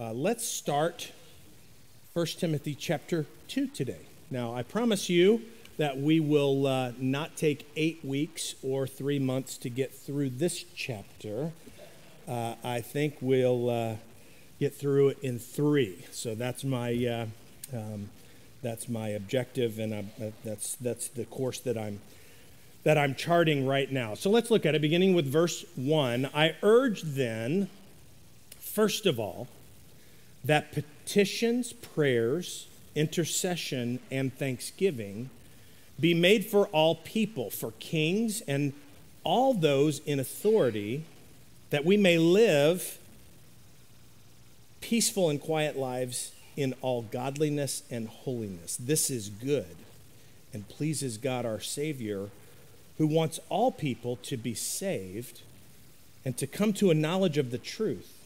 Uh, let's start 1 Timothy chapter 2 today. Now, I promise you that we will uh, not take eight weeks or three months to get through this chapter. Uh, I think we'll uh, get through it in three. So that's my uh, um, that's my objective, and I, uh, that's that's the course that I'm that I'm charting right now. So let's look at it, beginning with verse one. I urge then, first of all, that petitions, prayers, intercession, and thanksgiving be made for all people, for kings and all those in authority, that we may live peaceful and quiet lives in all godliness and holiness. This is good and pleases God our Savior, who wants all people to be saved and to come to a knowledge of the truth.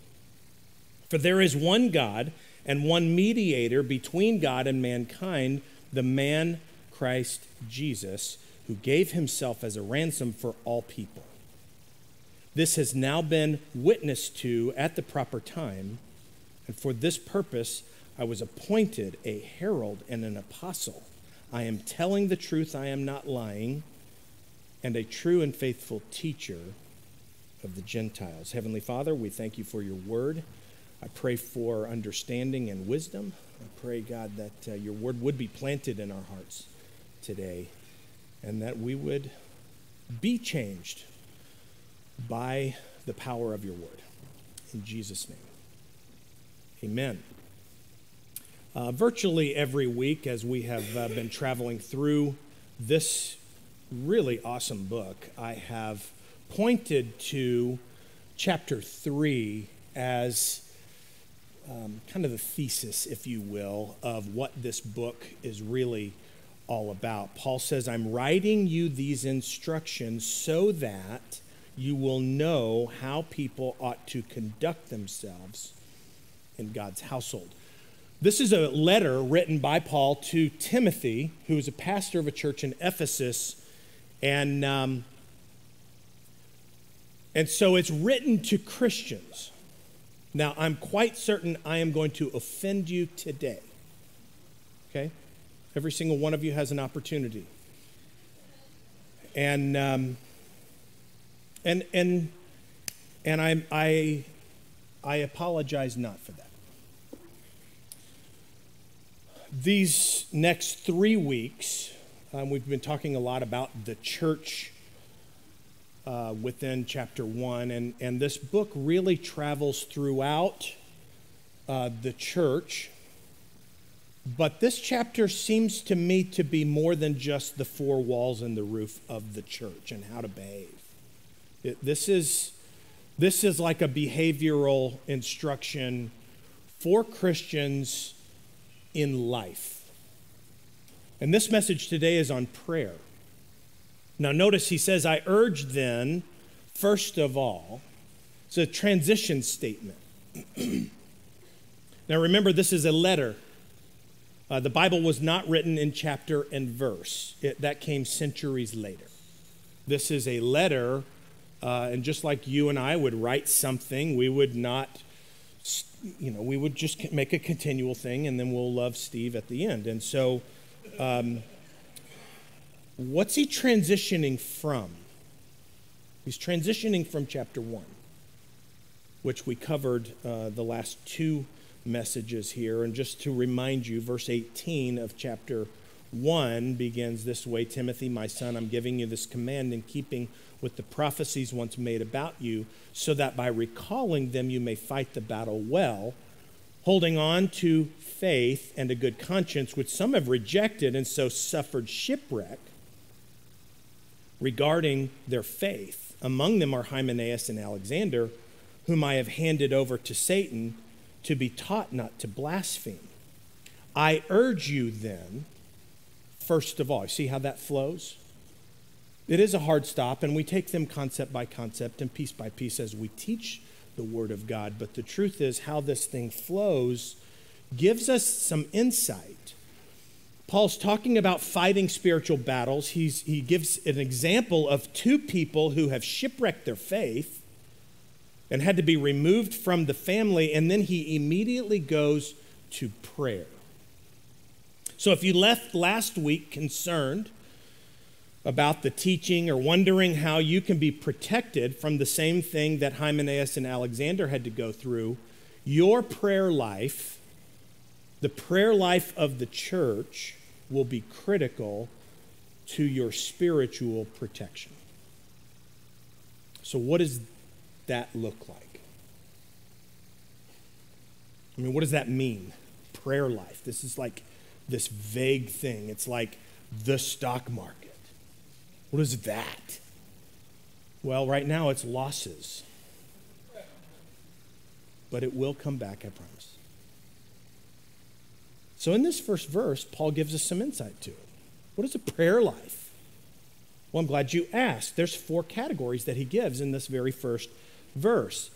For there is one God and one mediator between God and mankind, the man Christ Jesus, who gave himself as a ransom for all people. This has now been witnessed to at the proper time, and for this purpose I was appointed a herald and an apostle. I am telling the truth, I am not lying, and a true and faithful teacher of the Gentiles. Heavenly Father, we thank you for your word. I pray for understanding and wisdom. I pray, God, that uh, your word would be planted in our hearts today and that we would be changed by the power of your word. In Jesus' name, amen. Uh, virtually every week, as we have uh, been traveling through this really awesome book, I have pointed to chapter 3 as um, kind of the thesis, if you will, of what this book is really all about. Paul says, I'm writing you these instructions so that you will know how people ought to conduct themselves in God's household. This is a letter written by Paul to Timothy, who is a pastor of a church in Ephesus. And, um, and so it's written to Christians. Now, I'm quite certain I am going to offend you today. Okay? Every single one of you has an opportunity. And um, and and and I I I apologize not for that. These next three weeks, um, we've been talking a lot about the church uh, within chapter one, and and this book really travels throughout uh, the church but this chapter seems to me to be more than just the four walls and the roof of the church and how to behave. It, this, is, this is like a behavioral instruction for Christians in life. And this message today is on prayer. Now, notice he says, I urge then, first of all, it's a transition statement. now, remember, this is a letter uh, the Bible was not written in chapter and verse, it, that came centuries later. This is a letter, uh, and just like you and I would write something, we would not, you know, we would just make a continual thing, and then we'll love Steve at the end. And so, um, what's he transitioning from? He's transitioning from chapter one, which we covered uh, the last two messages here. And just to remind you, verse 18 of chapter 1 begins this way Timothy, my son, I'm giving you this command in keeping with the prophecies once made about you, so that by recalling them you may fight the battle well, holding on to faith and a good conscience, which some have rejected and so suffered shipwreck regarding their faith. Among them are Hymenaeus and Alexander, whom I have handed over to Satan to be taught not to blaspheme. I urge you then, first of all, see how that flows? It is a hard stop, and we take them concept by concept and piece by piece as we teach the Word of God. But the truth is, how this thing flows gives us some insight. Paul's talking about fighting spiritual battles. He's, he gives an example of two people who have shipwrecked their faith and had to be removed from the family, and then he immediately goes to prayer. So if you left last week concerned about the teaching or wondering how you can be protected from the same thing that Hymenaeus and Alexander had to go through, your prayer life, the prayer life of the church, will be critical to your spiritual protection. So, what does that look like? I mean, what does that mean? Prayer life. This is like this vague thing. It's like the stock market. What is that? Well, right now it's losses. But it will come back, I promise. So, in this first verse, Paul gives us some insight to it. What is a prayer life? Well, I'm glad you asked. There's four categories that he gives in this very first verse.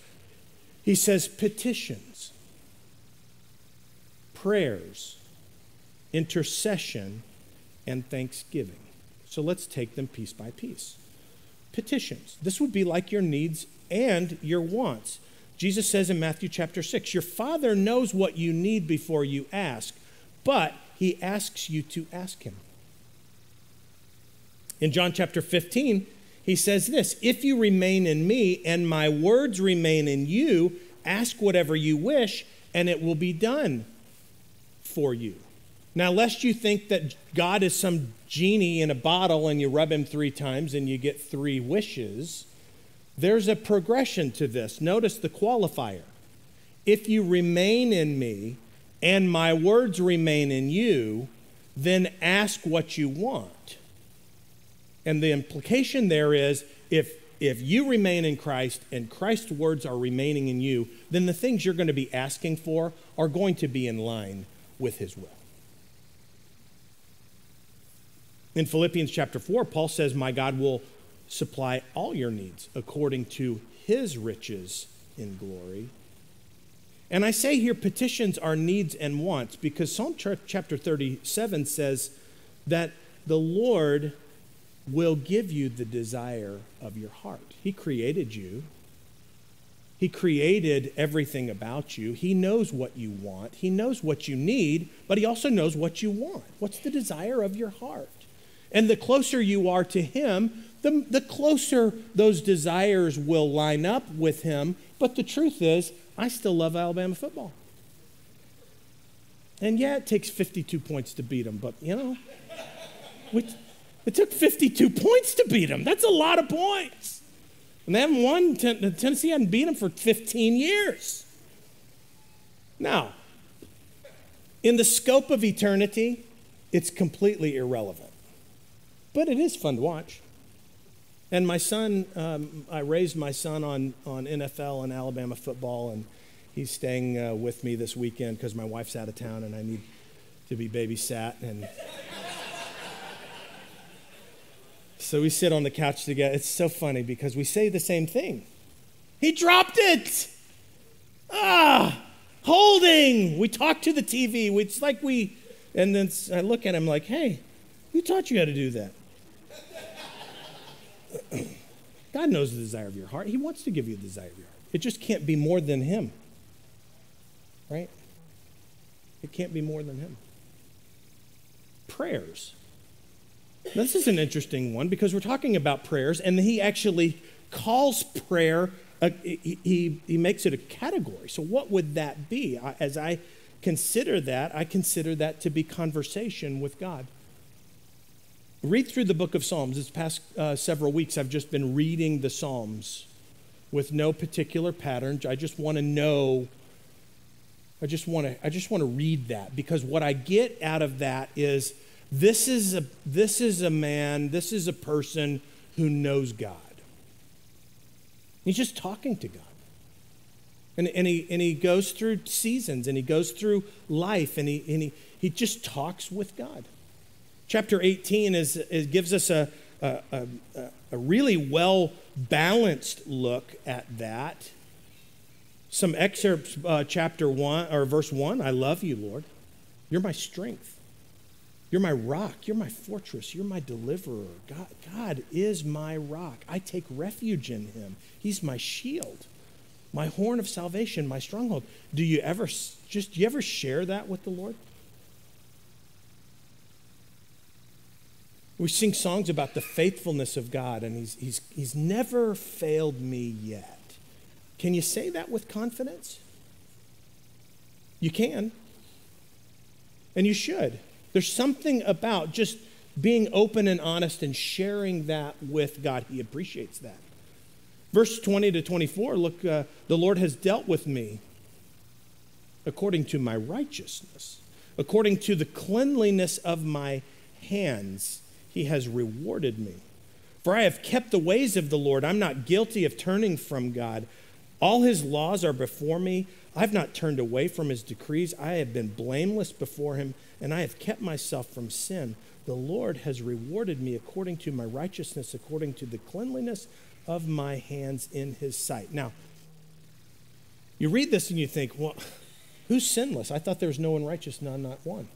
He says petitions, prayers, intercession, and thanksgiving. So let's take them piece by piece. Petitions. This would be like your needs and your wants. Jesus says in Matthew chapter 6, Your Father knows what you need before you ask, but He asks you to ask Him. In John chapter 15, He says this If you remain in me and my words remain in you, ask whatever you wish, and it will be done for you. Now, lest you think that God is some genie in a bottle and you rub him three times and you get three wishes, there's a progression to this. Notice the qualifier. If you remain in me and my words remain in you, then ask what you want. And the implication there is if, if you remain in Christ and Christ's words are remaining in you, then the things you're going to be asking for are going to be in line with his will. In Philippians chapter 4, Paul says, My God will supply all your needs according to his riches in glory. And I say here petitions are needs and wants because Psalm chapter 37 says that the Lord will give you the desire of your heart. He created you. He created everything about you. He knows what you want. He knows what you need, but He also knows what you want. What's the desire of your heart? And the closer you are to Him, the, the closer those desires will line up with Him. But the truth is, I still love Alabama football. And yeah, it takes 52 points to beat them, but you know, it took 52 points to beat them. That's a lot of points. And they haven't won, Tennessee hadn't beat them for 15 years. Now, in the scope of eternity, it's completely irrelevant. But it is fun to watch. And my son, um, I raised my son on, on NFL and Alabama football, and he's staying uh, with me this weekend because my wife's out of town and I need to be babysat. And so we sit on the couch together. It's so funny because we say the same thing. He dropped it. Ah, holding. We talk to the TV. It's like we, and then I look at him like, hey, who taught you how to do that? God knows the desire of your heart. He wants to give you the desire of your heart. It just can't be more than Him. Right? It can't be more than Him. Prayers. This is an interesting one because we're talking about prayers, and He actually calls prayer, a, he, he makes it a category. So, what would that be? As I consider that, I consider that to be conversation with God. Read through the book of Psalms. This past uh, several weeks, I've just been reading the Psalms with no particular pattern. I just want to know. I just want to. I just want to read that because what I get out of that is this is a this is a man. This is a person who knows God. He's just talking to God. And, and, he, and he goes through seasons and he goes through life and he, and he, he just talks with God. Chapter 18 is, is gives us a, a, a, a really well balanced look at that. Some excerpts, uh, chapter 1 or verse 1 I love you, Lord. You're my strength. You're my rock. You're my fortress. You're my deliverer. God, God is my rock. I take refuge in him. He's my shield. my horn of salvation, my stronghold. Do you ever just do you ever share that with the Lord? We sing songs about the faithfulness of God, and he's, he's, he's never failed me yet. Can you say that with confidence? You can. And you should. There's something about just being open and honest and sharing that with God. He appreciates that. Verse 20 to 24 look, uh, the Lord has dealt with me according to my righteousness, according to the cleanliness of my hands, he has rewarded me. For I have kept the ways of the Lord. I'm not guilty of turning from God. All his laws are before me. I've not turned away from his decrees. I have been blameless before him, and I have kept myself from sin. The Lord has rewarded me according to my righteousness, according to the cleanliness of my hands in his sight. Now, you read this and you think, well, who's sinless? I thought there was no one righteous, none, not one.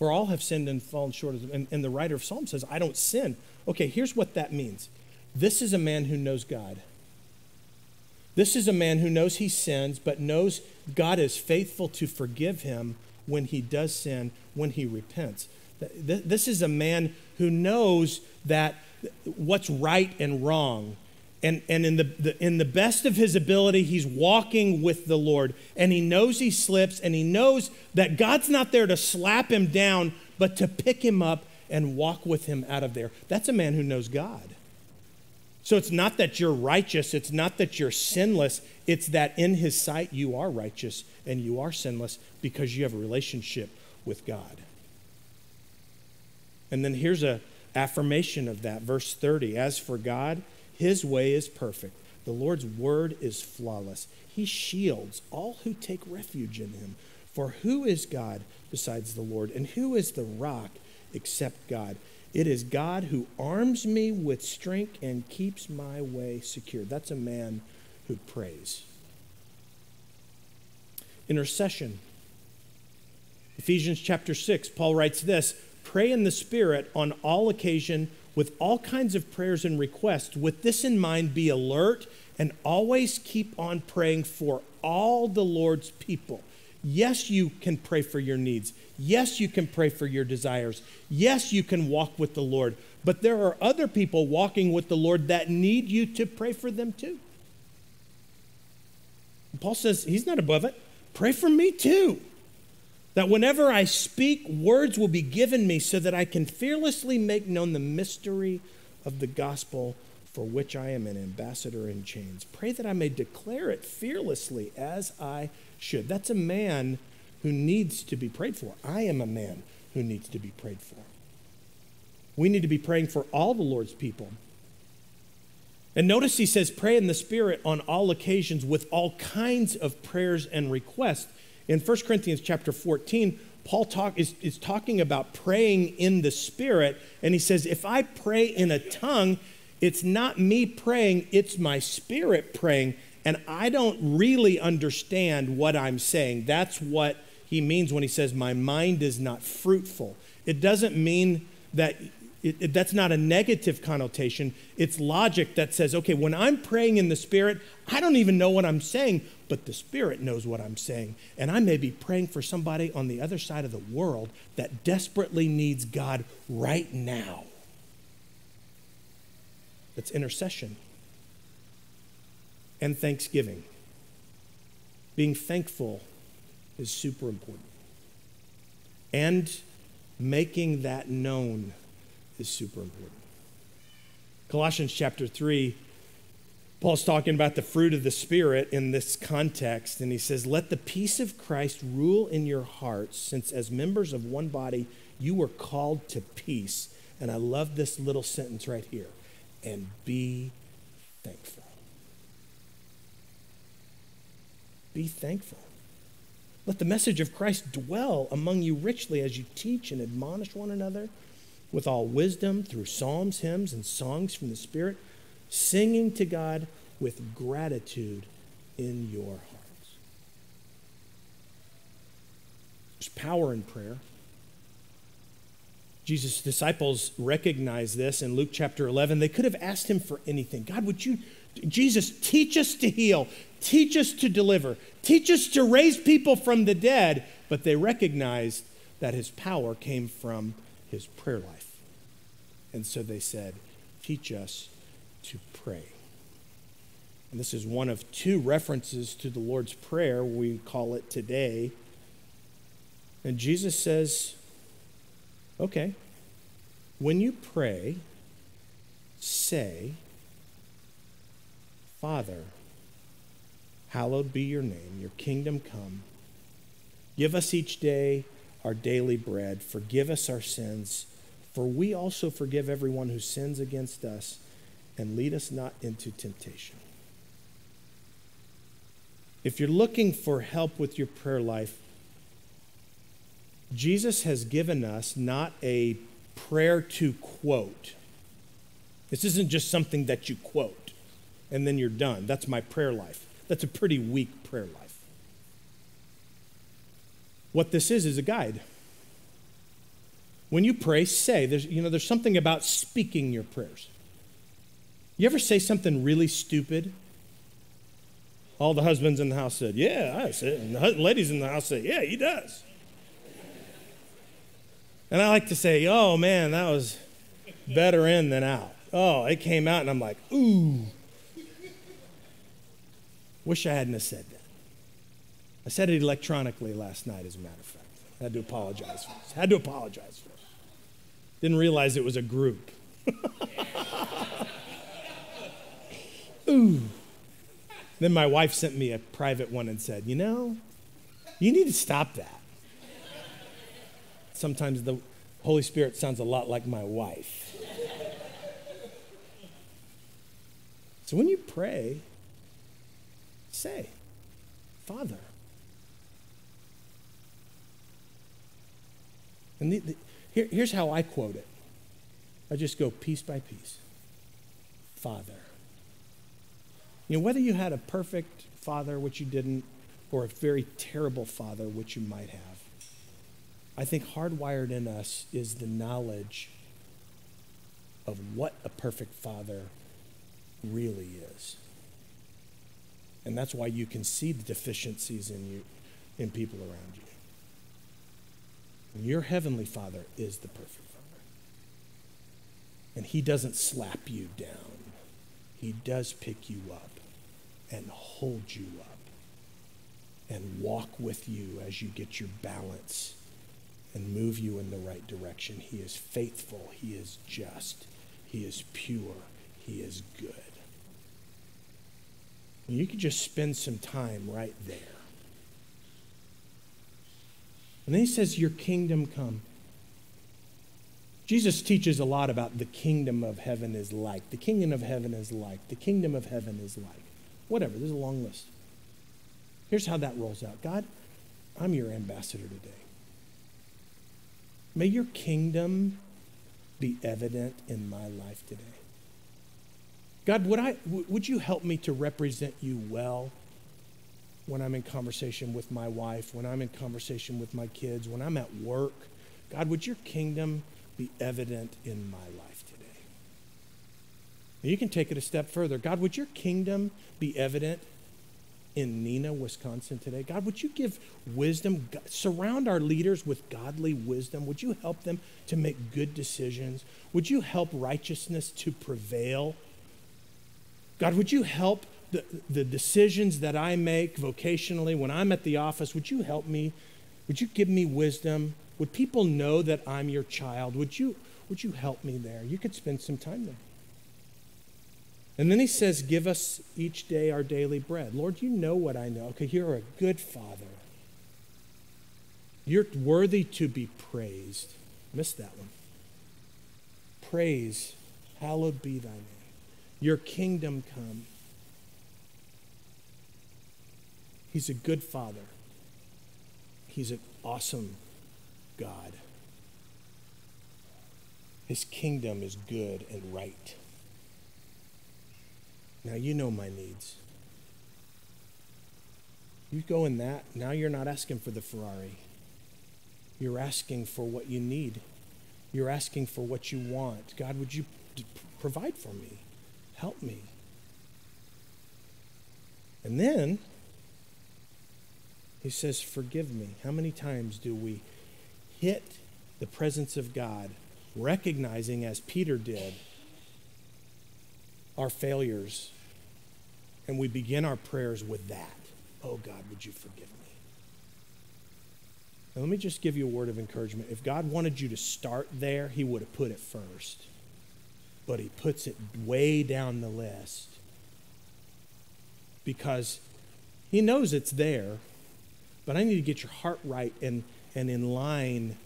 For all have sinned and fallen short of, and, and the writer of Psalms says, I don't sin. Okay, here's what that means. This is a man who knows God. This is a man who knows he sins, but knows God is faithful to forgive him when he does sin, when he repents. This is a man who knows that what's right and wrong. And, and in, the, the, in the best of his ability, he's walking with the Lord. And he knows he slips, and he knows that God's not there to slap him down, but to pick him up and walk with him out of there. That's a man who knows God. So it's not that you're righteous, it's not that you're sinless, it's that in his sight you are righteous and you are sinless because you have a relationship with God. And then here's a affirmation of that verse 30. As for God, his way is perfect. The Lord's word is flawless. He shields all who take refuge in him. For who is God besides the Lord? And who is the rock except God? It is God who arms me with strength and keeps my way secure. That's a man who prays. Intercession. Ephesians chapter 6, Paul writes this Pray in the Spirit on all occasion with all kinds of prayers and requests. With this in mind, be alert and always keep on praying for all the Lord's people. Yes, you can pray for your needs. Yes, you can pray for your desires. Yes, you can walk with the Lord. But there are other people walking with the Lord that need you to pray for them too. Paul says he's not above it. Pray for me too. That whenever I speak, words will be given me so that I can fearlessly make known the mystery of the gospel for which I am an ambassador in chains. Pray that I may declare it fearlessly as I should. That's a man who needs to be prayed for. I am a man who needs to be prayed for. We need to be praying for all the Lord's people. And notice he says, pray in the Spirit on all occasions with all kinds of prayers and requests. In 1 Corinthians chapter 14, Paul talk, is, is talking about praying in the Spirit, and he says, If I pray in a tongue, it's not me praying, it's my spirit praying, and I don't really understand what I'm saying. That's what he means when he says, My mind is not fruitful. It doesn't mean that it, it, that's not a negative connotation. It's logic that says, okay, when I'm praying in the Spirit, I don't even know what I'm saying, but the Spirit knows what I'm saying. And I may be praying for somebody on the other side of the world that desperately needs God right now. That's intercession and thanksgiving. Being thankful is super important. And making that known is super important. Colossians chapter 3, Paul's talking about the fruit of the Spirit in this context, and he says, Let the peace of Christ rule in your hearts, since as members of one body, you were called to peace. And I love this little sentence right here and be thankful. Be thankful. Let the message of Christ dwell among you richly as you teach and admonish one another with all wisdom through psalms, hymns, and songs from the Spirit, singing to God with gratitude in your hearts. There's power in prayer. Jesus' disciples recognize this in Luke chapter 11. They could have asked him for anything. God, would you Jesus, teach us to heal, teach us to deliver, teach us to raise people from the dead. But they recognized that his power came from his prayer life. And so they said, Teach us to pray. And this is one of two references to the Lord's Prayer, we call it today. And Jesus says, Okay, when you pray, say, Father, hallowed be your name, your kingdom come. Give us each day our daily bread. Forgive us our sins, for we also forgive everyone who sins against us, and lead us not into temptation. If you're looking for help with your prayer life, Jesus has given us not a prayer to quote. This isn't just something that you quote and then you're done. That's my prayer life. That's a pretty weak prayer life. What this is is a guide. When you pray, say. There's, you know, there's something about speaking your prayers. You ever say something really stupid? All the husbands in the house said, Yeah, I said. And the ladies in the house said, Yeah, he does. And I like to say, Oh man, that was better in than out. Oh, it came out, and I'm like, Ooh. Wish I hadn't have said that. I said it electronically last night, as a matter of fact. I had to apologize for this. Had to apologize for it. Didn't realize it was a group. Ooh. Then my wife sent me a private one and said, You know, you need to stop that. Sometimes the Holy Spirit sounds a lot like my wife. So when you pray, say, Father. And the, the, here, here's how I quote it I just go piece by piece. Father. You know, whether you had a perfect father, which you didn't, or a very terrible father, which you might have, I think hardwired in us is the knowledge of what a perfect father really is. And that's why you can see the deficiencies in you, in people around you. And your heavenly Father is the perfect Father. And He doesn't slap you down, He does pick you up and hold you up and walk with you as you get your balance and move you in the right direction. He is faithful, He is just, He is pure, He is good. And you could just spend some time right there. And then he says, Your kingdom come. Jesus teaches a lot about the kingdom of heaven is like. The kingdom of heaven is like. The kingdom of heaven is like. Whatever, there's a long list. Here's how that rolls out God, I'm your ambassador today. May your kingdom be evident in my life today. God, would, I, would you help me to represent you well when I'm in conversation with my wife, when I'm in conversation with my kids, when I'm at work? God, would your kingdom be evident in my life today? you can take it a step further. God, would your kingdom be evident in Neenah, Wisconsin today? God, would you give wisdom? Surround our leaders with godly wisdom. Would you help them to make good decisions? Would you help righteousness to prevail? God, would you help the, the decisions that I make vocationally when I'm at the office? Would you help me? Would you give me wisdom? Would people know that I'm your child? Would you, would you help me there? You could spend some time there. And then he says, Give us each day our daily bread. Lord, you know what I know. Okay, you're a good father. You're worthy to be praised. Missed that one. Praise, hallowed be thy name. Your kingdom come. He's a good father. He's an awesome God. His kingdom is good and right. Now you know my needs. You go in that, now you're not asking for the Ferrari. You're asking for what you need. You're asking for what you want. God, would you provide for me? Help me. And then he says, Forgive me. How many times do we hit the presence of God, recognizing, as Peter did, our failures, and we begin our prayers with that? Oh God, would you forgive me? Now, let me just give you a word of encouragement. If God wanted you to start there, He would have put it first. But He puts it way down the list because He knows it's there, but I need to get your heart right and, and in line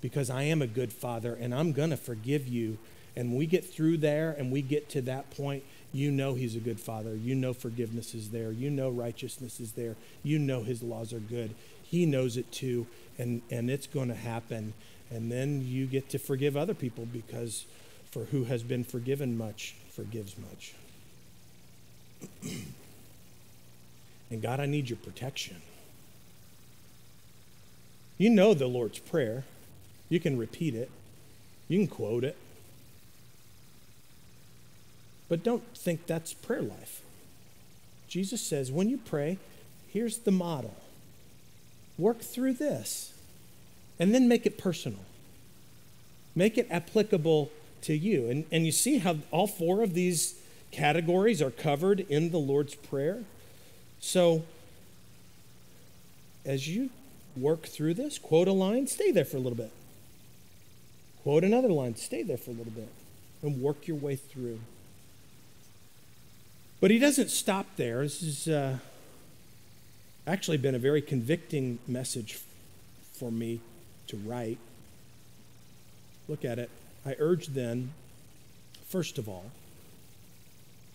because I am a good father and I'm going to forgive you. And we get through there and we get to that point, you know He's a good father. You know forgiveness is there. You know righteousness is there. You know His laws are good. He knows it too and, and it's going to happen. And then you get to forgive other people because for who has been forgiven much forgives much. and God, I need your protection. You know the Lord's Prayer. You can repeat it, you can quote it. But don't think that's prayer life. Jesus says, when you pray, here's the model work through this and then make it personal. Make it applicable to you. And, and you see how all four of these categories are covered in the Lord's Prayer. So, as you work through this, quote a line, stay there for a little bit. Quote another line, stay there for a little bit, and work your way through. But he doesn't stop there. This has uh, actually been a very convicting message for me to write. Look at it. I urge then, first of all,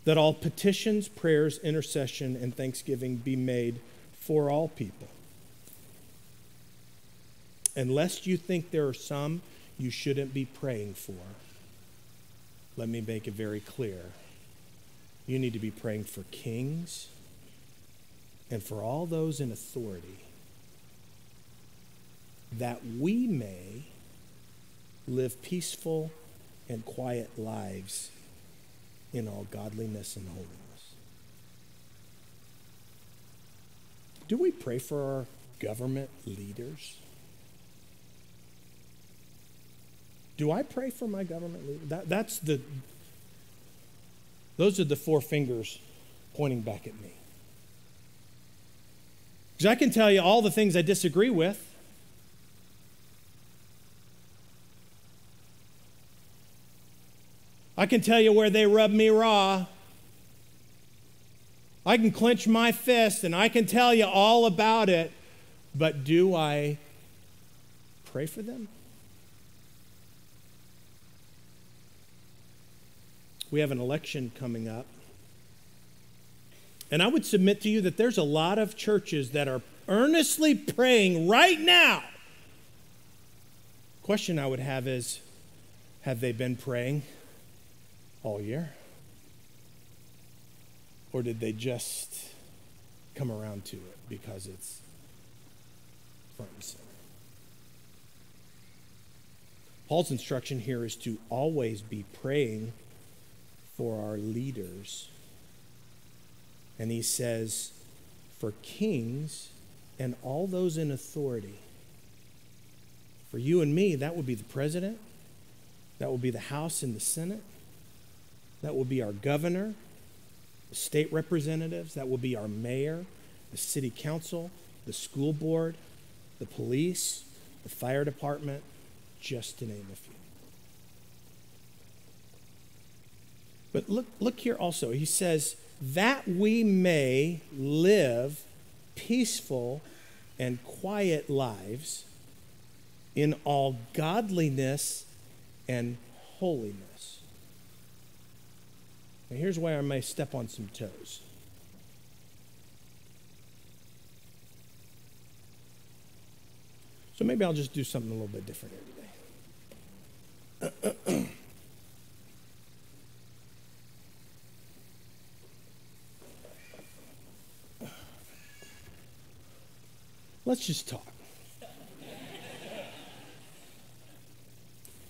that all petitions, prayers, intercession, and thanksgiving be made for all people. Unless you think there are some you shouldn't be praying for, let me make it very clear. You need to be praying for kings and for all those in authority that we may live peaceful and quiet lives in all godliness and holiness. Do we pray for our government leaders? Do I pray for my government leader? That, that's the, those are the four fingers pointing back at me. Because I can tell you all the things I disagree with. I can tell you where they rub me raw. I can clench my fist and I can tell you all about it, but do I pray for them? We have an election coming up. And I would submit to you that there's a lot of churches that are earnestly praying right now. Question I would have is have they been praying? all year? Or did they just come around to it because it's front and center? Paul's instruction here is to always be praying for our leaders. And he says, for kings and all those in authority. For you and me, that would be the president, that would be the House and the Senate, that will be our governor, the state representatives. That will be our mayor, the city council, the school board, the police, the fire department, just to name a few. But look, look here also. He says, that we may live peaceful and quiet lives in all godliness and holiness. And here's where I may step on some toes. So maybe I'll just do something a little bit different here today. Let's just talk.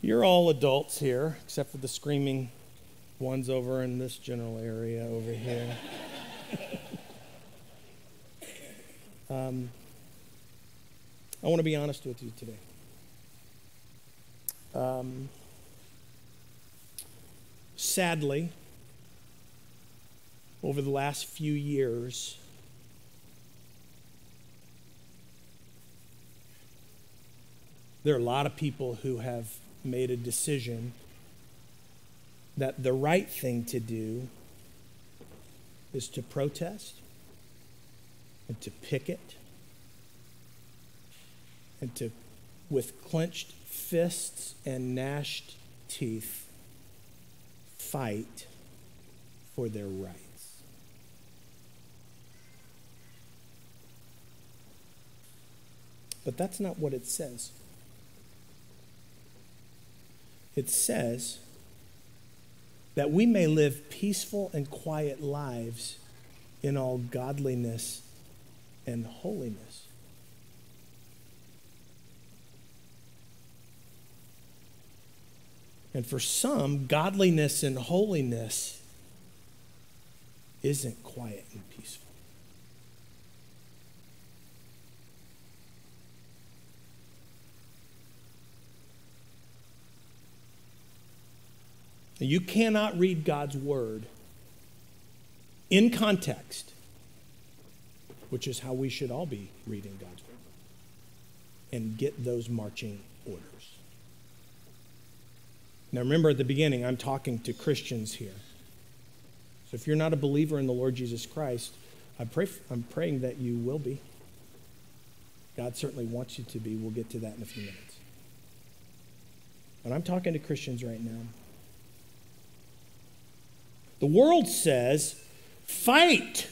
You're all adults here, except for the screaming One's over in this general area over here. Um, I want to be honest with you today. Um, sadly, over the last few years, there are a lot of people who have made a decision that the right thing to do is to protest and to picket and to, with clenched fists and gnashed teeth, fight for their rights. But that's not what it says. It says that we may live peaceful and quiet lives in all godliness and holiness. And for some, godliness and holiness isn't quiet and peaceful. You cannot read God's word in context, which is how we should all be reading God's word, and get those marching orders. Now, remember at the beginning, I'm talking to Christians here. So if you're not a believer in the Lord Jesus Christ, I pray, I'm praying that you will be. God certainly wants you to be. We'll get to that in a few minutes. But I'm talking to Christians right now. The world says, fight.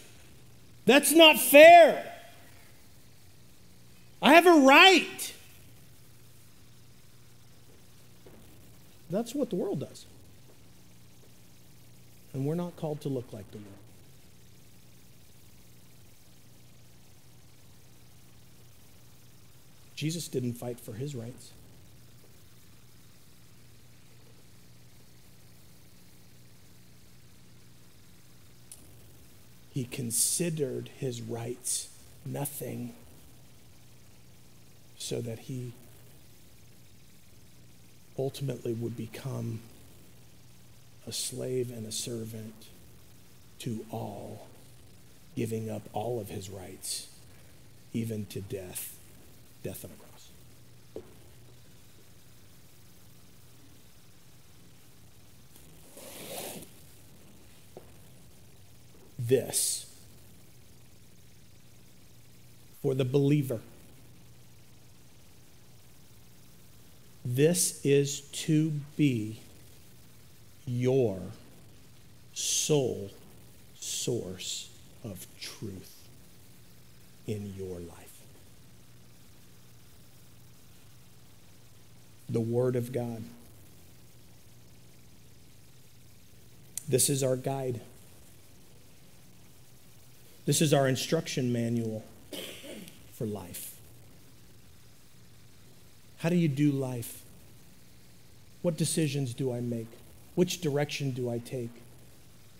That's not fair. I have a right. That's what the world does. And we're not called to look like the world. Jesus didn't fight for his rights. He considered his rights nothing so that he ultimately would become a slave and a servant to all, giving up all of his rights, even to death, death on a cross. This for the believer This is to be your sole source of truth in your life. The Word of God. This is our guide. This is our instruction manual for life. How do you do life? What decisions do I make? Which direction do I take?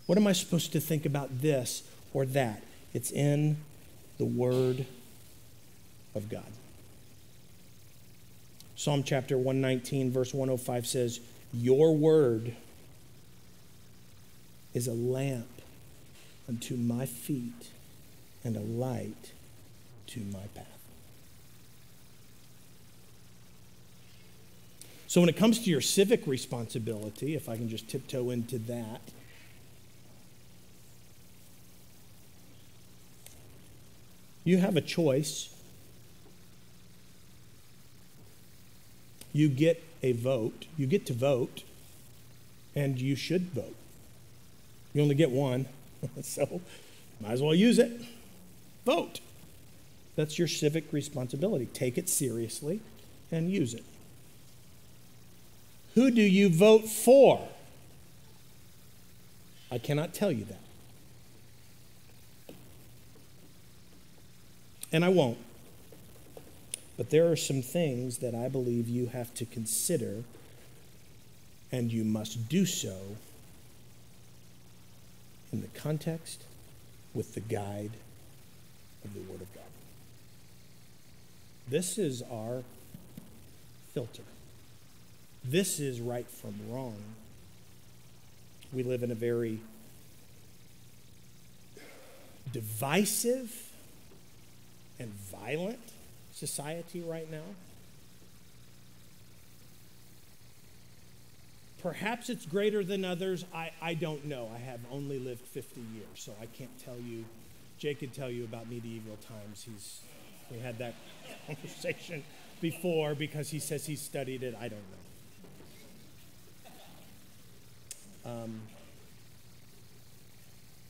What am I supposed to think about this or that? It's in the Word of God. Psalm chapter 119, verse 105 says, Your Word is a lamp unto my feet and a light to my path. So, when it comes to your civic responsibility, if I can just tiptoe into that, you have a choice. You get a vote, you get to vote, and you should vote. You only get one, so might as well use it. Vote. That's your civic responsibility. Take it seriously and use it. Who do you vote for? I cannot tell you that. And I won't. But there are some things that I believe you have to consider, and you must do so in the context with the guide of the Word of God. This is our filter. This is right from wrong. We live in a very divisive and violent society right now. Perhaps it's greater than others. I, I don't know. I have only lived 50 years, so I can't tell you. Jake could tell you about medieval times. He's, we had that conversation before because he says he studied it. I don't know. Um,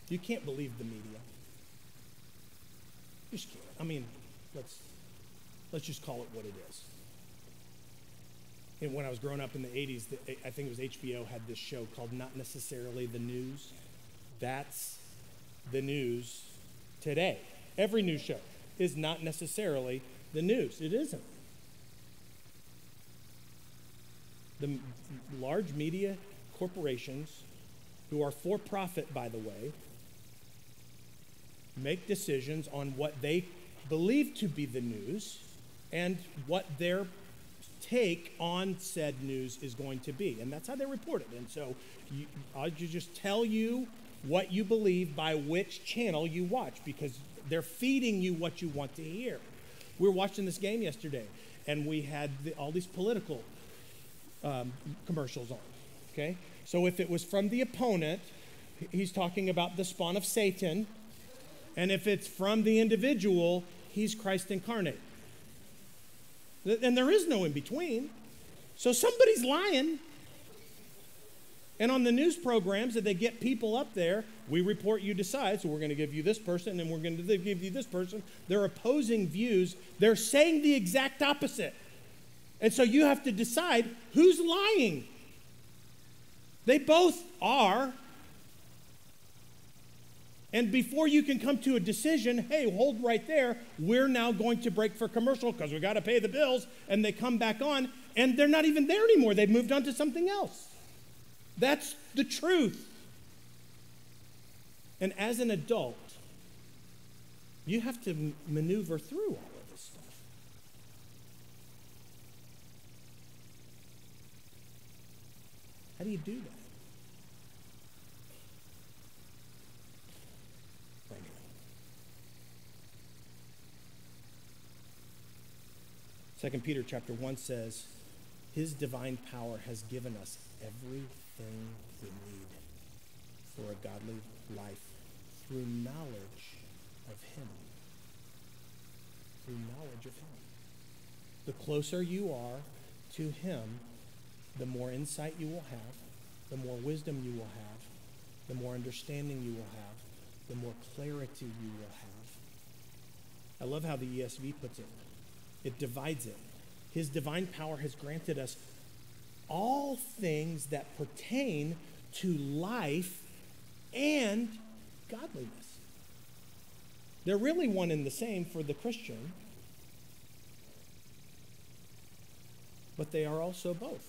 you can't believe the media. You just can't. I mean, let's let's just call it what it is And when I was growing up in the 80s, I think it was HBO had this show called Not Necessarily the News. That's the news today. Every news show is not necessarily the news. It isn't. The large media corporations, who are for profit, by the way, make decisions on what they believe to be the news and what their take on said news is going to be. And that's how they report it. And so you, I'll just tell you what you believe by which channel you watch because they're feeding you what you want to hear. We were watching this game yesterday and we had the, all these political um, commercials on. Okay? So if it was from the opponent, he's talking about the spawn of Satan. And if it's from the individual, he's Christ incarnate. And there is no in between. So somebody's lying. And on the news programs that they get people up there, we report you decide. So we're going to give you this person and we're going to give you this person. They're opposing views. They're saying the exact opposite. And so you have to decide who's lying. They both are. And before you can come to a decision, hey, hold right there, we're now going to break for commercial because we got to pay the bills. And they come back on, and they're not even there anymore. They've moved on to something else. That's the truth. And as an adult, you have to maneuver through all of this stuff. How do you do that? Second Peter chapter 1 says, His divine power has given us everything we need for a godly life through knowledge of Him. Through knowledge of Him. The closer you are to Him, the more insight you will have, the more wisdom you will have, the more understanding you will have, the more clarity you will have. I love how the ESV puts it it divides it. His divine power has granted us all things that pertain to life and godliness. They're really one and the same for the Christian, but they are also both.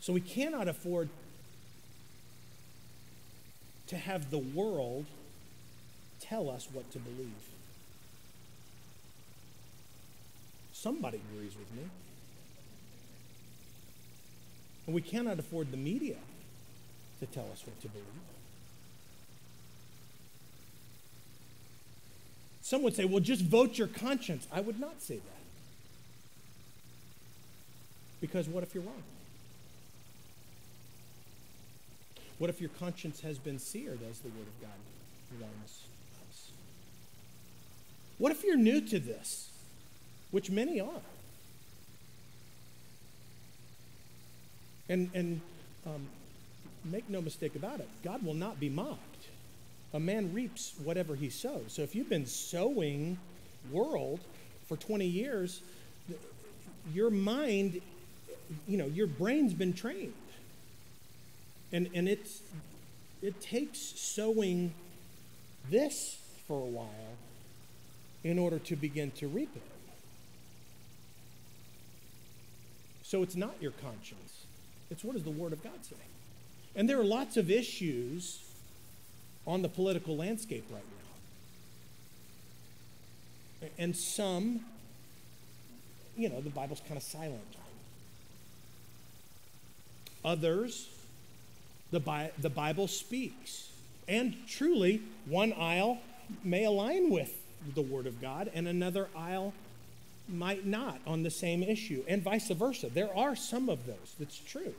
So we cannot afford to have the world tell us what to believe. Somebody agrees with me. And we cannot afford the media to tell us what to believe. Some would say, well, just vote your conscience. I would not say that. Because what if you're wrong? What if your conscience has been seared, as the Word of God warns us? What if you're new to this? which many are. And, and um, make no mistake about it, God will not be mocked. A man reaps whatever he sows. So if you've been sowing world for 20 years, your mind, you know, your brain's been trained. And, and it's, it takes sowing this for a while in order to begin to reap it. So it's not your conscience. It's what does the Word of God say? And there are lots of issues on the political landscape right now. And some, you know, the Bible's kind of silent. Others, the, Bi- the Bible speaks. And truly, one aisle may align with the Word of God, and another aisle might not on the same issue, and vice versa. There are some of those that's true.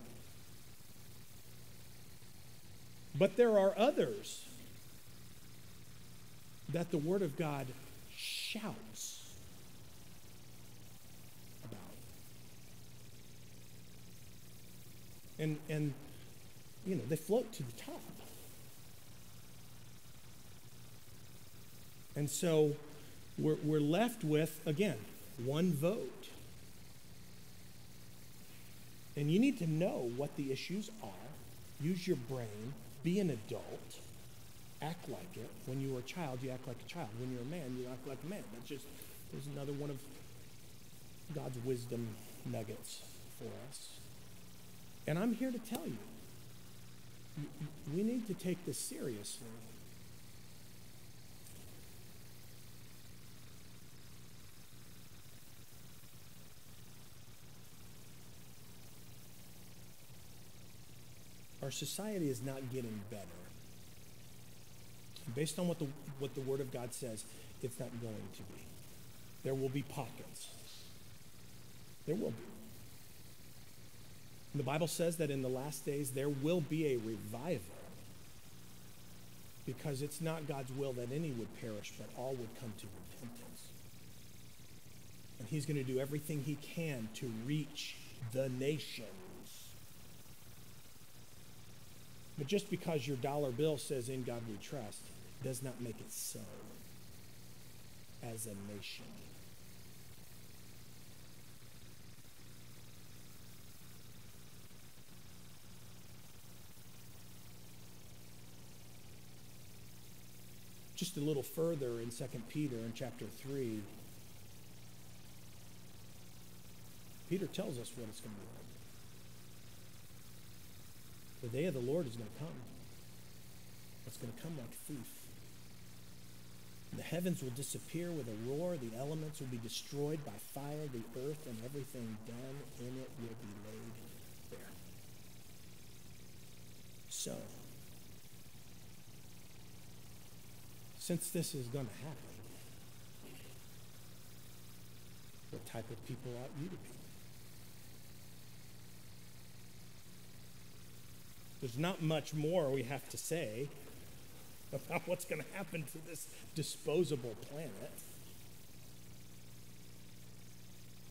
But there are others that the Word of God shouts about. And, and you know, they float to the top. And so we're, we're left with, again, one vote. And you need to know what the issues are, use your brain, be an adult, act like it. When you were a child, you act like a child. When you're a man, you act like a man. That's just, there's another one of God's wisdom nuggets for us. And I'm here to tell you, we need to take this seriously. Our society is not getting better. Based on what the, what the Word of God says, it's not going to be. There will be pockets. There will be. The Bible says that in the last days there will be a revival because it's not God's will that any would perish, but all would come to repentance. And He's going to do everything He can to reach the nations. But just because your dollar bill says, In God we trust, does not make it so as a nation. Just a little further in 2 Peter in chapter 3, Peter tells us what it's going to be like. The day of the Lord is going to come. It's going to come like a thief. The heavens will disappear with a roar. The elements will be destroyed by fire. The earth and everything done in it will be laid bare. So, since this is going to happen, what type of people ought you to be? There's not much more we have to say about what's going to happen to this disposable planet.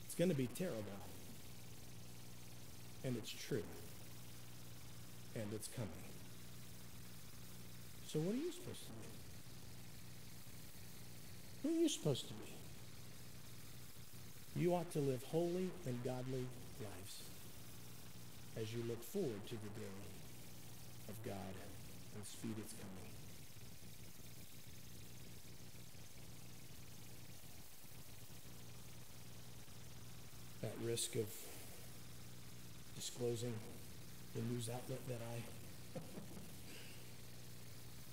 It's going to be terrible. And it's true. And it's coming. So, what are you supposed to be? Who are you supposed to be? You ought to live holy and godly lives as you look forward to the day of God and speed its coming. At risk of disclosing the news outlet that I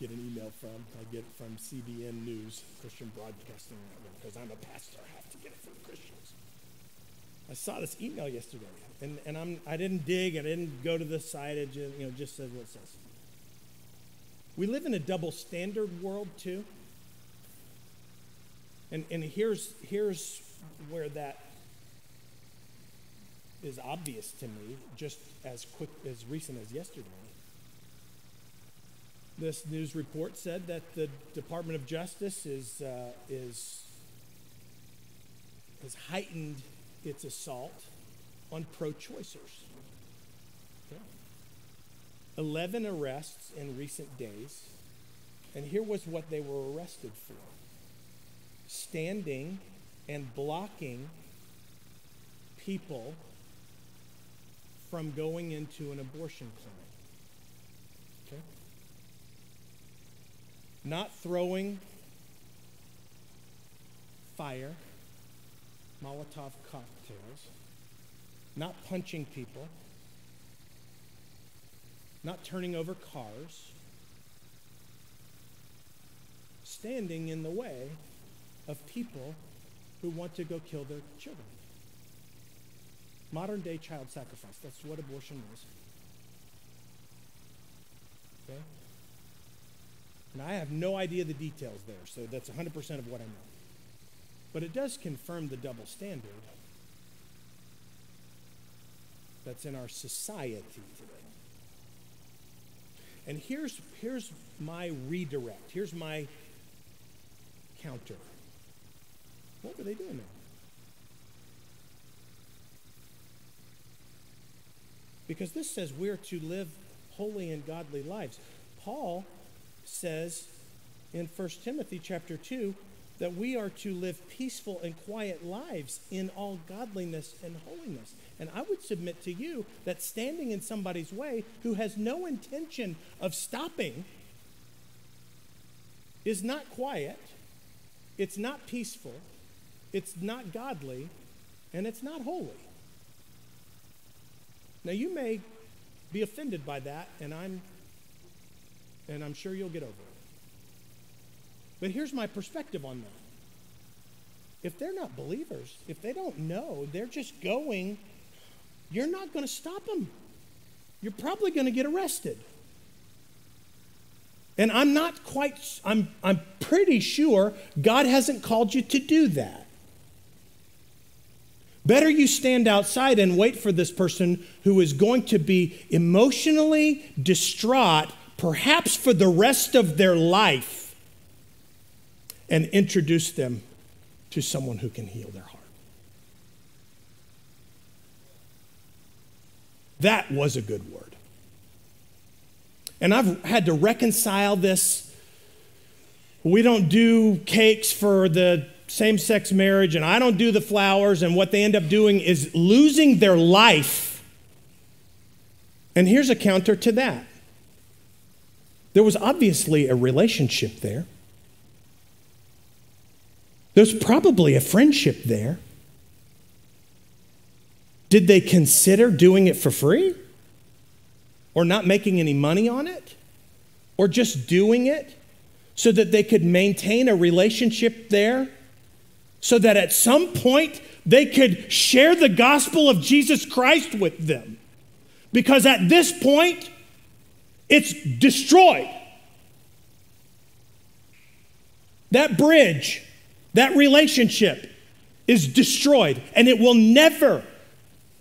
get an email from. I get it from CBN News, Christian Broadcasting Network, because I'm a pastor. I have to get it from Christians. I saw this email yesterday, and, and I'm, I didn't dig, I didn't go to the site, it just, you know, just says what it says. We live in a double standard world, too. And, and here's, here's where that is obvious to me, just as quick as recent as yesterday. This news report said that the Department of Justice is, uh, is has heightened its assault on pro choicers. Okay. 11 arrests in recent days. And here was what they were arrested for standing and blocking people from going into an abortion clinic. Okay? Not throwing fire Molotov cocktails, not punching people, not turning over cars, standing in the way of people who want to go kill their children. Modern day child sacrifice. That's what abortion is. Okay? And I have no idea the details there, so that's 100% of what I know. But it does confirm the double standard that's in our society today. And here's, here's my redirect. Here's my counter. What were they doing there? Because this says we're to live holy and godly lives. Paul says in 1 Timothy chapter 2 that we are to live peaceful and quiet lives in all godliness and holiness. And I would submit to you that standing in somebody's way who has no intention of stopping is not quiet, it's not peaceful, it's not godly, and it's not holy. Now you may be offended by that, and I'm and I'm sure you'll get over it. But here's my perspective on that. If they're not believers, if they don't know, they're just going, you're not going to stop them. You're probably going to get arrested. And I'm not quite, I'm, I'm pretty sure God hasn't called you to do that. Better you stand outside and wait for this person who is going to be emotionally distraught, perhaps for the rest of their life, and introduce them to someone who can heal their heart. That was a good word. And I've had to reconcile this. We don't do cakes for the same sex marriage, and I don't do the flowers, and what they end up doing is losing their life. And here's a counter to that there was obviously a relationship there, there's probably a friendship there. Did they consider doing it for free? or not making any money on it or just doing it so that they could maintain a relationship there so that at some point they could share the gospel of Jesus Christ with them. Because at this point, it's destroyed. That bridge, that relationship is destroyed, and it will never,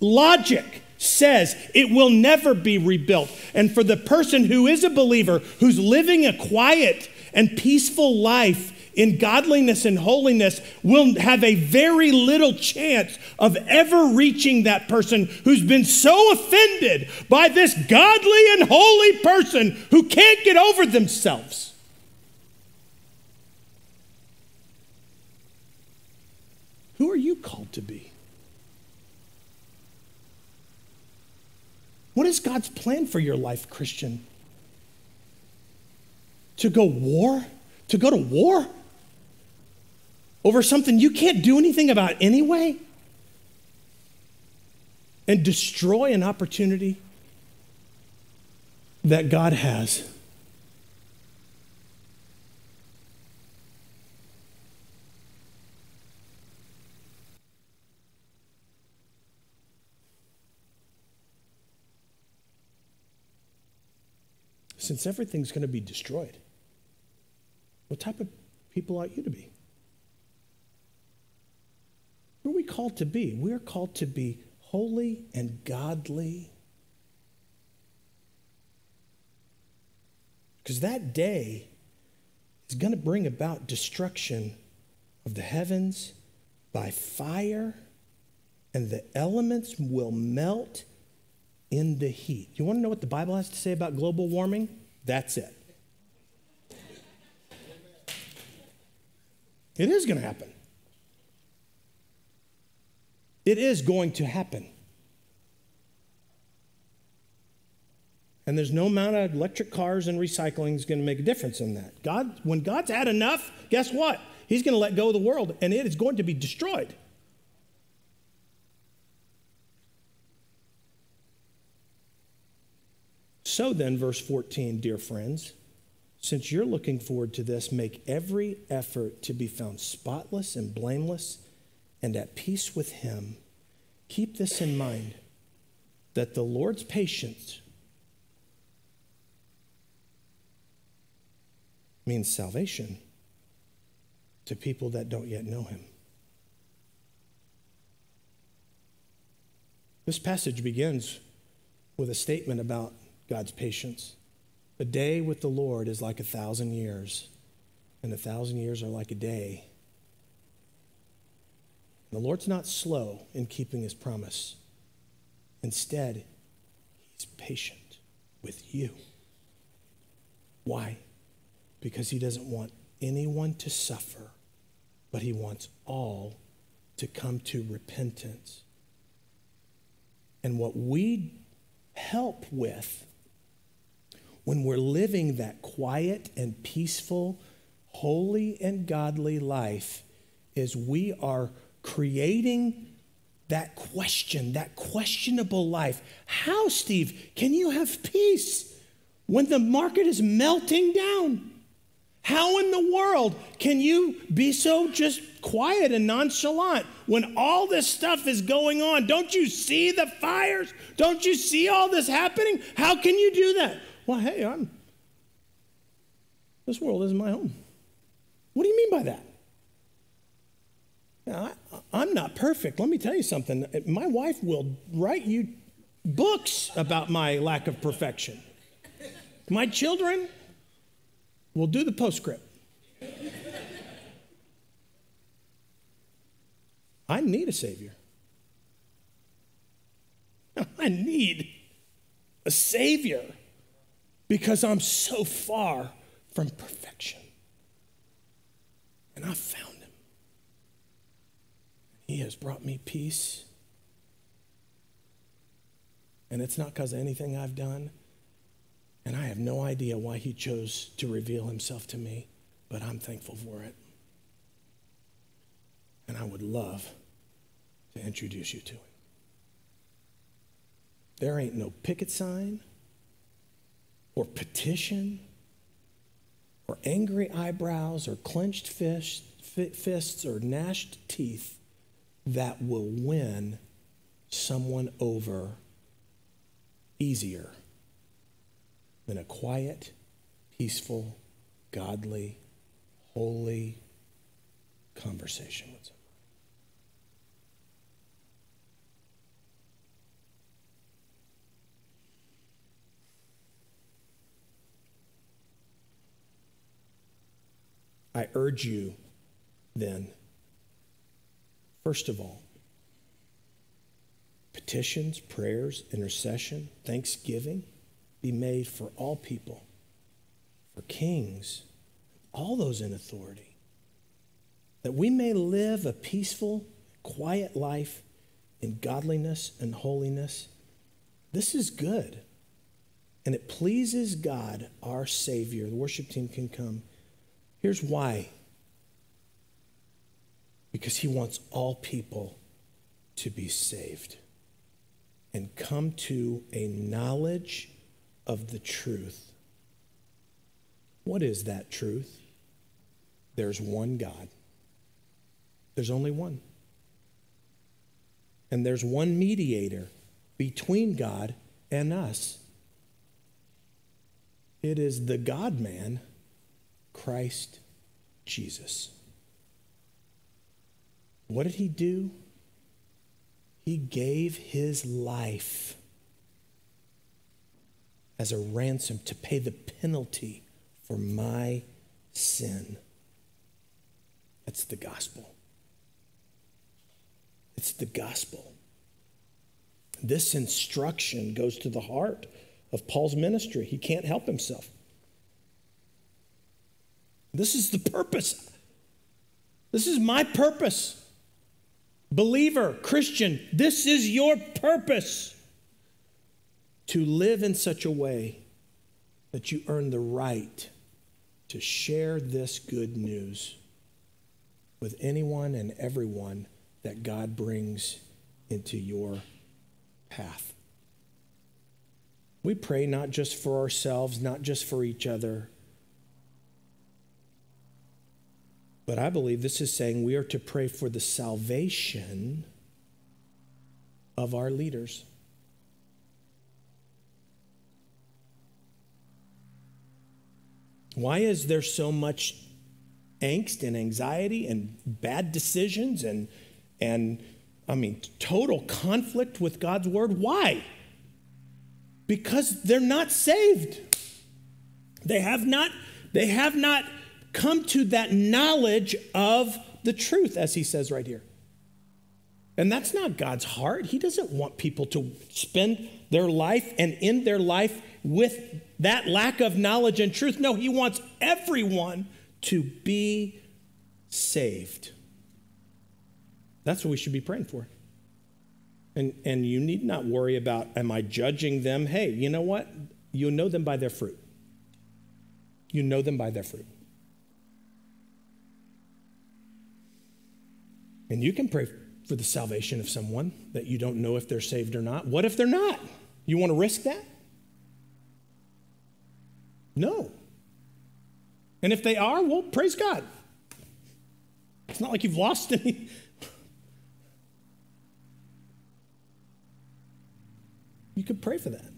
logic says it will never be rebuilt. And for the person who is a believer, who's living a quiet and peaceful life in godliness and holiness, will have a very little chance of ever reaching that person who's been so offended by this godly and holy person who can't get over themselves. Who are you called to be? What is God's plan for your life, Christian? To go war? To go to war? Over something you can't do anything about anyway? And destroy an opportunity that God has since everything's going to be destroyed, what type of people ought you to be? Who are we called to be? We're called to be holy and godly. Because that day is going to bring about destruction of the heavens by fire, and the elements will melt in the heat. You want to know what the Bible has to say about global warming? That's it. It is going to happen. It is going to happen. And there's no amount of electric cars and recycling is going to make a difference in that. God, when God's had enough, guess what? He's going to let go of the world and it is going to be destroyed. So then, verse 14, dear friends, since you're looking forward to this, make every effort to be found spotless and blameless and at peace with Him. Keep this in mind that the Lord's patience means salvation to people that don't yet know Him. This passage begins with a statement about God's patience. A day with the Lord is like a thousand years, and a thousand years are like a day. The Lord's not slow in keeping his promise. Instead, he's patient with you. Why? Because he doesn't want anyone to suffer, but he wants all to come to repentance. And what we help with when we're living that quiet and peaceful, holy and godly life is we are creating that question, that questionable life. How, Steve, can you have peace when the market is melting down? How in the world can you be so just quiet and nonchalant when all this stuff is going on? Don't you see the fires? Don't you see all this happening? How can you do that? Well, hey, I'm, this world isn't my home. What do you mean by that? Now, I, I'm not perfect. Let me tell you something. My wife will write you books about my lack of perfection. My children will do the postscript. I need a Savior. I need a Savior because I'm so far from perfection. And I found him. He has brought me peace. And it's not because of anything I've done. And I have no idea why he chose to reveal himself to me, but I'm thankful for it. And I would love to introduce you to him. There ain't no picket sign or petition or angry eyebrows or clenched fists or gnashed teeth that will win someone over easier than a quiet, peaceful, godly, holy conversation with someone. I urge you then, first of all, petitions, prayers, intercession, thanksgiving be made for all people, for kings, all those in authority, that we may live a peaceful, quiet life in godliness and holiness. This is good. And it pleases God, our Savior. The worship team can come. Here's why because he wants all people to be saved and come to a knowledge of the truth. What is that truth? There's one God. There's only one. And there's one mediator between God and us. It is the God man Christ Jesus. What did he do? He gave his life as a ransom to pay the penalty for my sin. That's the gospel. It's the gospel. This instruction goes to the heart of Paul's ministry. He can't help himself. This is the purpose. This is my purpose. Believer, Christian, this is your purpose to live in such a way that you earn the right to share this good news with anyone and everyone that God brings into your path. We pray not just for ourselves, not just for each other, But I believe this is saying we are to pray for the salvation of our leaders. Why is there so much angst and anxiety and bad decisions and, and I mean, total conflict with God's word? Why? Because they're not saved. They have not, they have not come to that knowledge of the truth, as he says right here. And that's not God's heart. He doesn't want people to spend their life and end their life with that lack of knowledge and truth. No, He wants everyone to be saved. That's what we should be praying for. And, and you need not worry about, am I judging them? Hey, you know what? You know them by their fruit. You know them by their fruit. And you can pray for the salvation of someone that you don't know if they're saved or not. What if they're not? You want to risk that? No. And if they are, well, praise God. It's not like you've lost any. you could pray for that.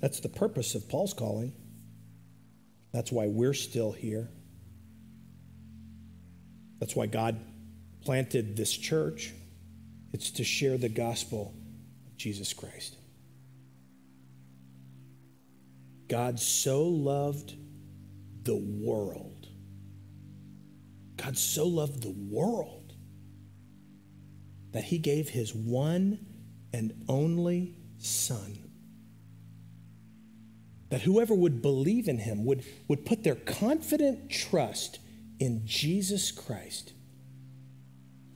That's the purpose of Paul's calling. That's why we're still here. That's why God planted this church. It's to share the gospel of Jesus Christ. God so loved the world. God so loved the world that he gave his one and only Son. That whoever would believe in him would, would put their confident trust in Jesus Christ.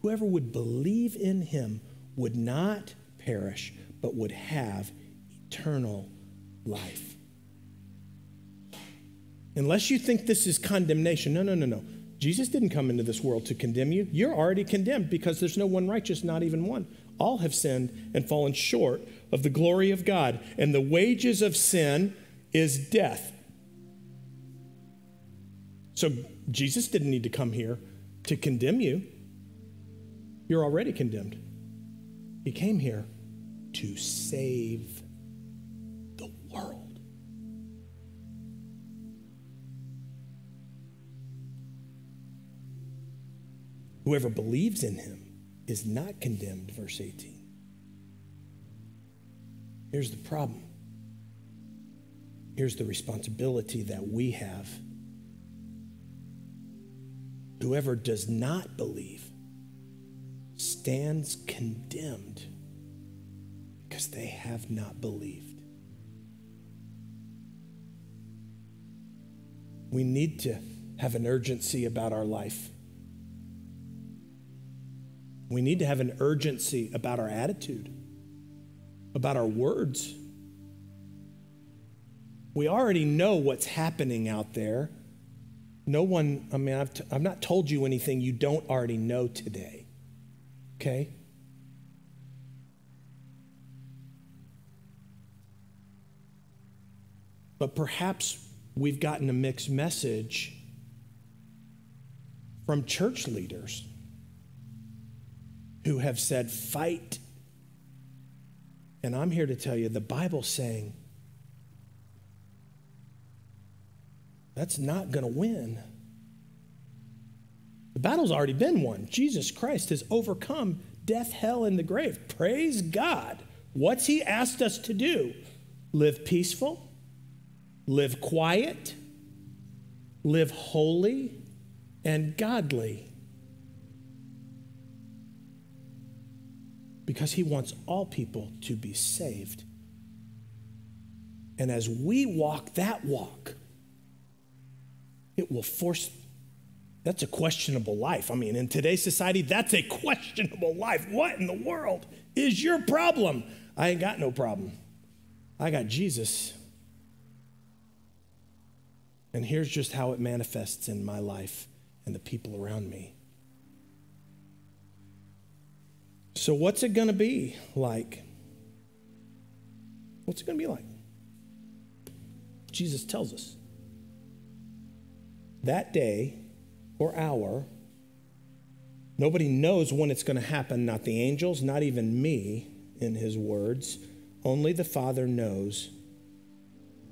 Whoever would believe in him would not perish, but would have eternal life. Unless you think this is condemnation, no, no, no, no. Jesus didn't come into this world to condemn you. You're already condemned because there's no one righteous, not even one. All have sinned and fallen short of the glory of God. And the wages of sin is death. So Jesus didn't need to come here to condemn you. You're already condemned. He came here to save the world. Whoever believes in him is not condemned, verse 18. Here's the problem. Here's the responsibility that we have Whoever does not believe stands condemned because they have not believed. We need to have an urgency about our life. We need to have an urgency about our attitude, about our words. We already know what's happening out there. No one, I mean, I've, t- I've not told you anything you don't already know today. Okay? But perhaps we've gotten a mixed message from church leaders who have said, fight. And I'm here to tell you the Bible's saying, That's not going to win. The battle's already been won. Jesus Christ has overcome death, hell, and the grave. Praise God. What's He asked us to do? Live peaceful, live quiet, live holy and godly. Because He wants all people to be saved. And as we walk that walk, it will force that's a questionable life. I mean, in today's society, that's a questionable life. What in the world is your problem? I ain't got no problem. I got Jesus. And here's just how it manifests in my life and the people around me. So, what's it going to be like? What's it going to be like? Jesus tells us. That day or hour. Nobody knows when it's going to happen, not the angels, not even me, in his words. Only the Father knows.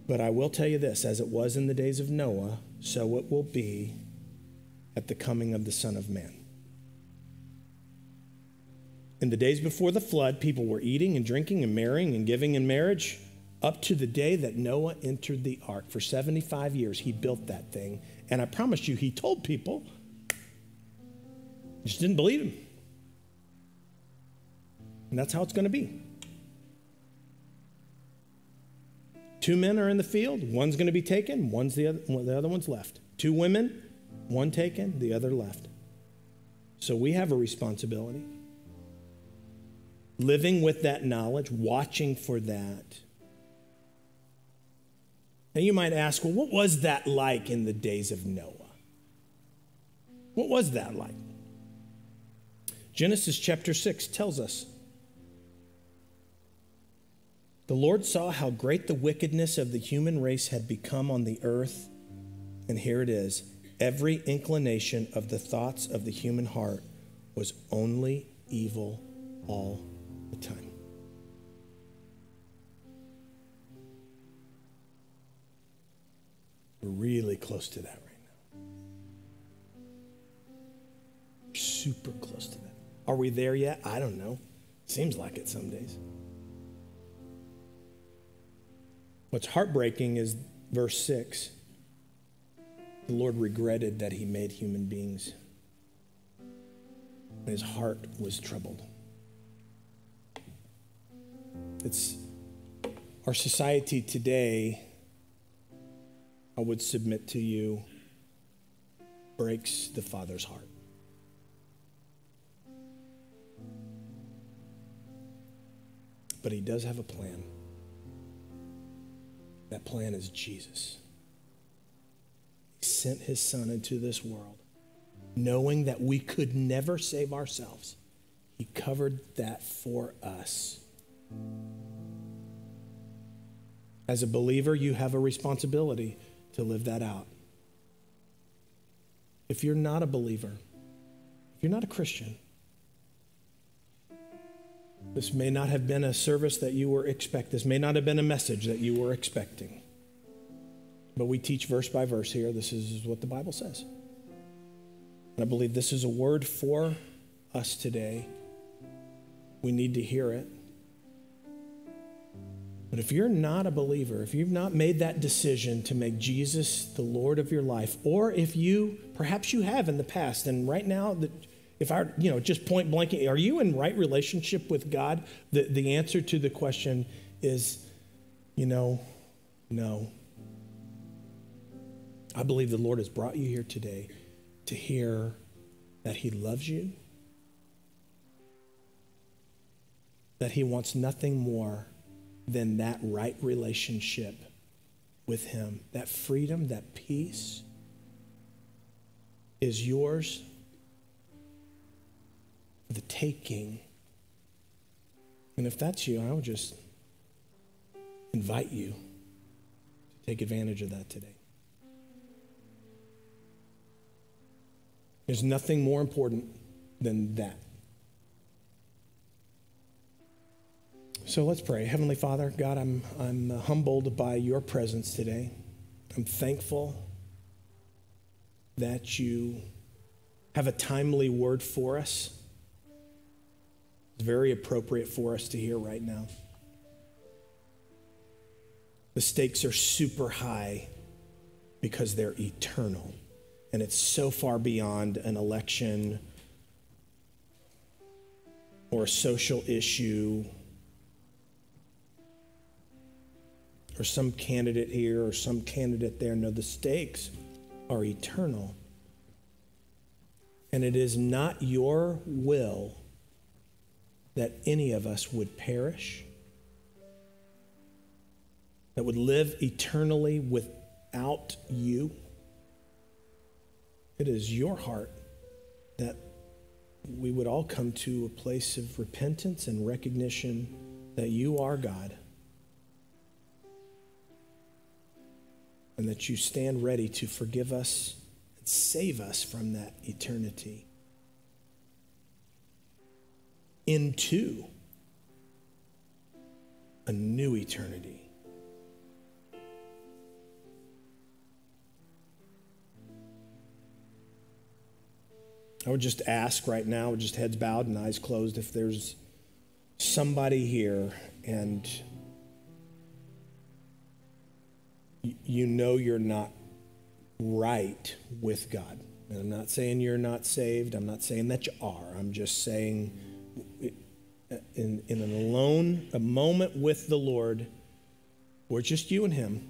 But I will tell you this as it was in the days of Noah, so it will be at the coming of the Son of Man. In the days before the flood, people were eating and drinking and marrying and giving in marriage up to the day that Noah entered the ark. For 75 years, he built that thing. And I promise you, he told people, just didn't believe him. And that's how it's going to be. Two men are in the field, one's going to be taken, one's the other, the other one's left. Two women, one taken, the other left. So we have a responsibility. Living with that knowledge, watching for that. Now you might ask, well, what was that like in the days of Noah? What was that like? Genesis chapter 6 tells us the Lord saw how great the wickedness of the human race had become on the earth. And here it is every inclination of the thoughts of the human heart was only evil all the time. We're really close to that right now. Super close to that. Are we there yet? I don't know. Seems like it some days. What's heartbreaking is verse 6. The Lord regretted that he made human beings. His heart was troubled. It's our society today, I would submit to you, breaks the Father's heart. But he does have a plan. That plan is Jesus. He sent his son into this world knowing that we could never save ourselves. He covered that for us. As a believer, you have a responsibility to live that out. If you're not a believer, if you're not a Christian, this may not have been a service that you were expect. This may not have been a message that you were expecting. But we teach verse by verse here. This is what the Bible says. And I believe this is a word for us today. We need to hear it. But if you're not a believer, if you've not made that decision to make Jesus the Lord of your life, or if you, perhaps you have in the past, and right now, if I, you know, just point blank, are you in right relationship with God? The, the answer to the question is, you know, no. I believe the Lord has brought you here today to hear that He loves you, that He wants nothing more than that right relationship with Him. That freedom, that peace is yours the taking. And if that's you, I would just invite you to take advantage of that today. There's nothing more important than that. So let's pray. Heavenly Father, God, I'm, I'm humbled by your presence today. I'm thankful that you have a timely word for us. It's very appropriate for us to hear right now. The stakes are super high because they're eternal. And it's so far beyond an election or a social issue or some candidate here or some candidate there. No, the stakes are eternal. And it is not your will that any of us would perish, that would live eternally without you. It is your heart that we would all come to a place of repentance and recognition that you are God and that you stand ready to forgive us and save us from that eternity into a new eternity. I would just ask right now, just heads bowed and eyes closed, if there's somebody here and you know you're not right with God. And I'm not saying you're not saved. I'm not saying that you are. I'm just saying in, in an alone, a moment with the Lord, or just you and Him,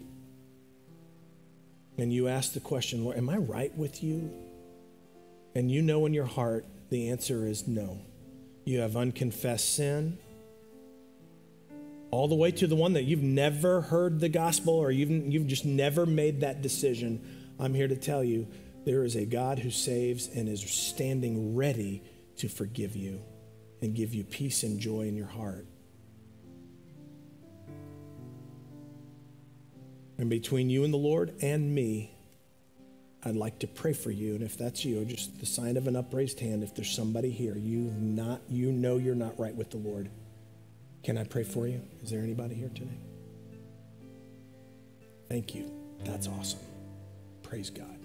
and you ask the question, Lord, am I right with you? And you know in your heart the answer is no. You have unconfessed sin. All the way to the one that you've never heard the gospel or you've, you've just never made that decision. I'm here to tell you there is a God who saves and is standing ready to forgive you and give you peace and joy in your heart. And between you and the Lord and me, I'd like to pray for you. And if that's you, just the sign of an upraised hand, if there's somebody here, you not you know you're not right with the Lord. Can I pray for you? Is there anybody here today? Thank you. That's awesome. Praise God.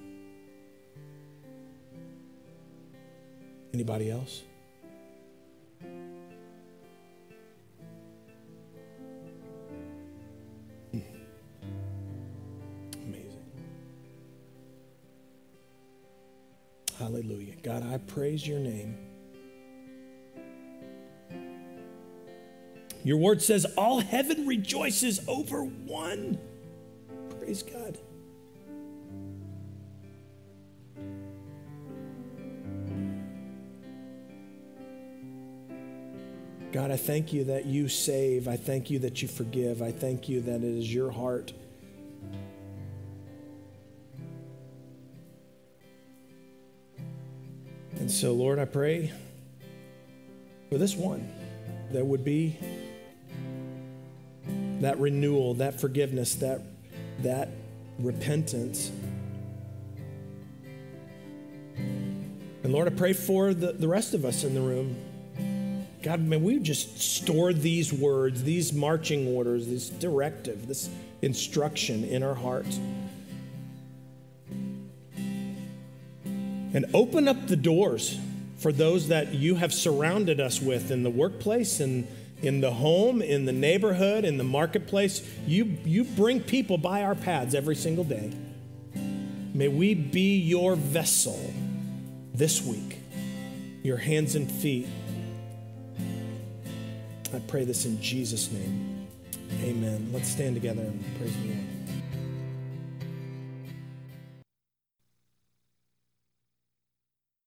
Anybody else? Amazing. Hallelujah. God, I praise your name. Your word says, All heaven rejoices over one. Praise God. God, I thank you that you save. I thank you that you forgive. I thank you that it is your heart And so, Lord, I pray for this one that would be that renewal, that forgiveness, that, that repentance. And Lord, I pray for the, the rest of us in the room. God, may we just store these words, these marching orders, this directive, this instruction in our hearts. and open up the doors for those that you have surrounded us with in the workplace and in the home, in the neighborhood, in the marketplace. You, you bring people by our paths every single day. May we be your vessel this week, your hands and feet. I pray this in Jesus' name. Amen. Let's stand together and praise the Lord.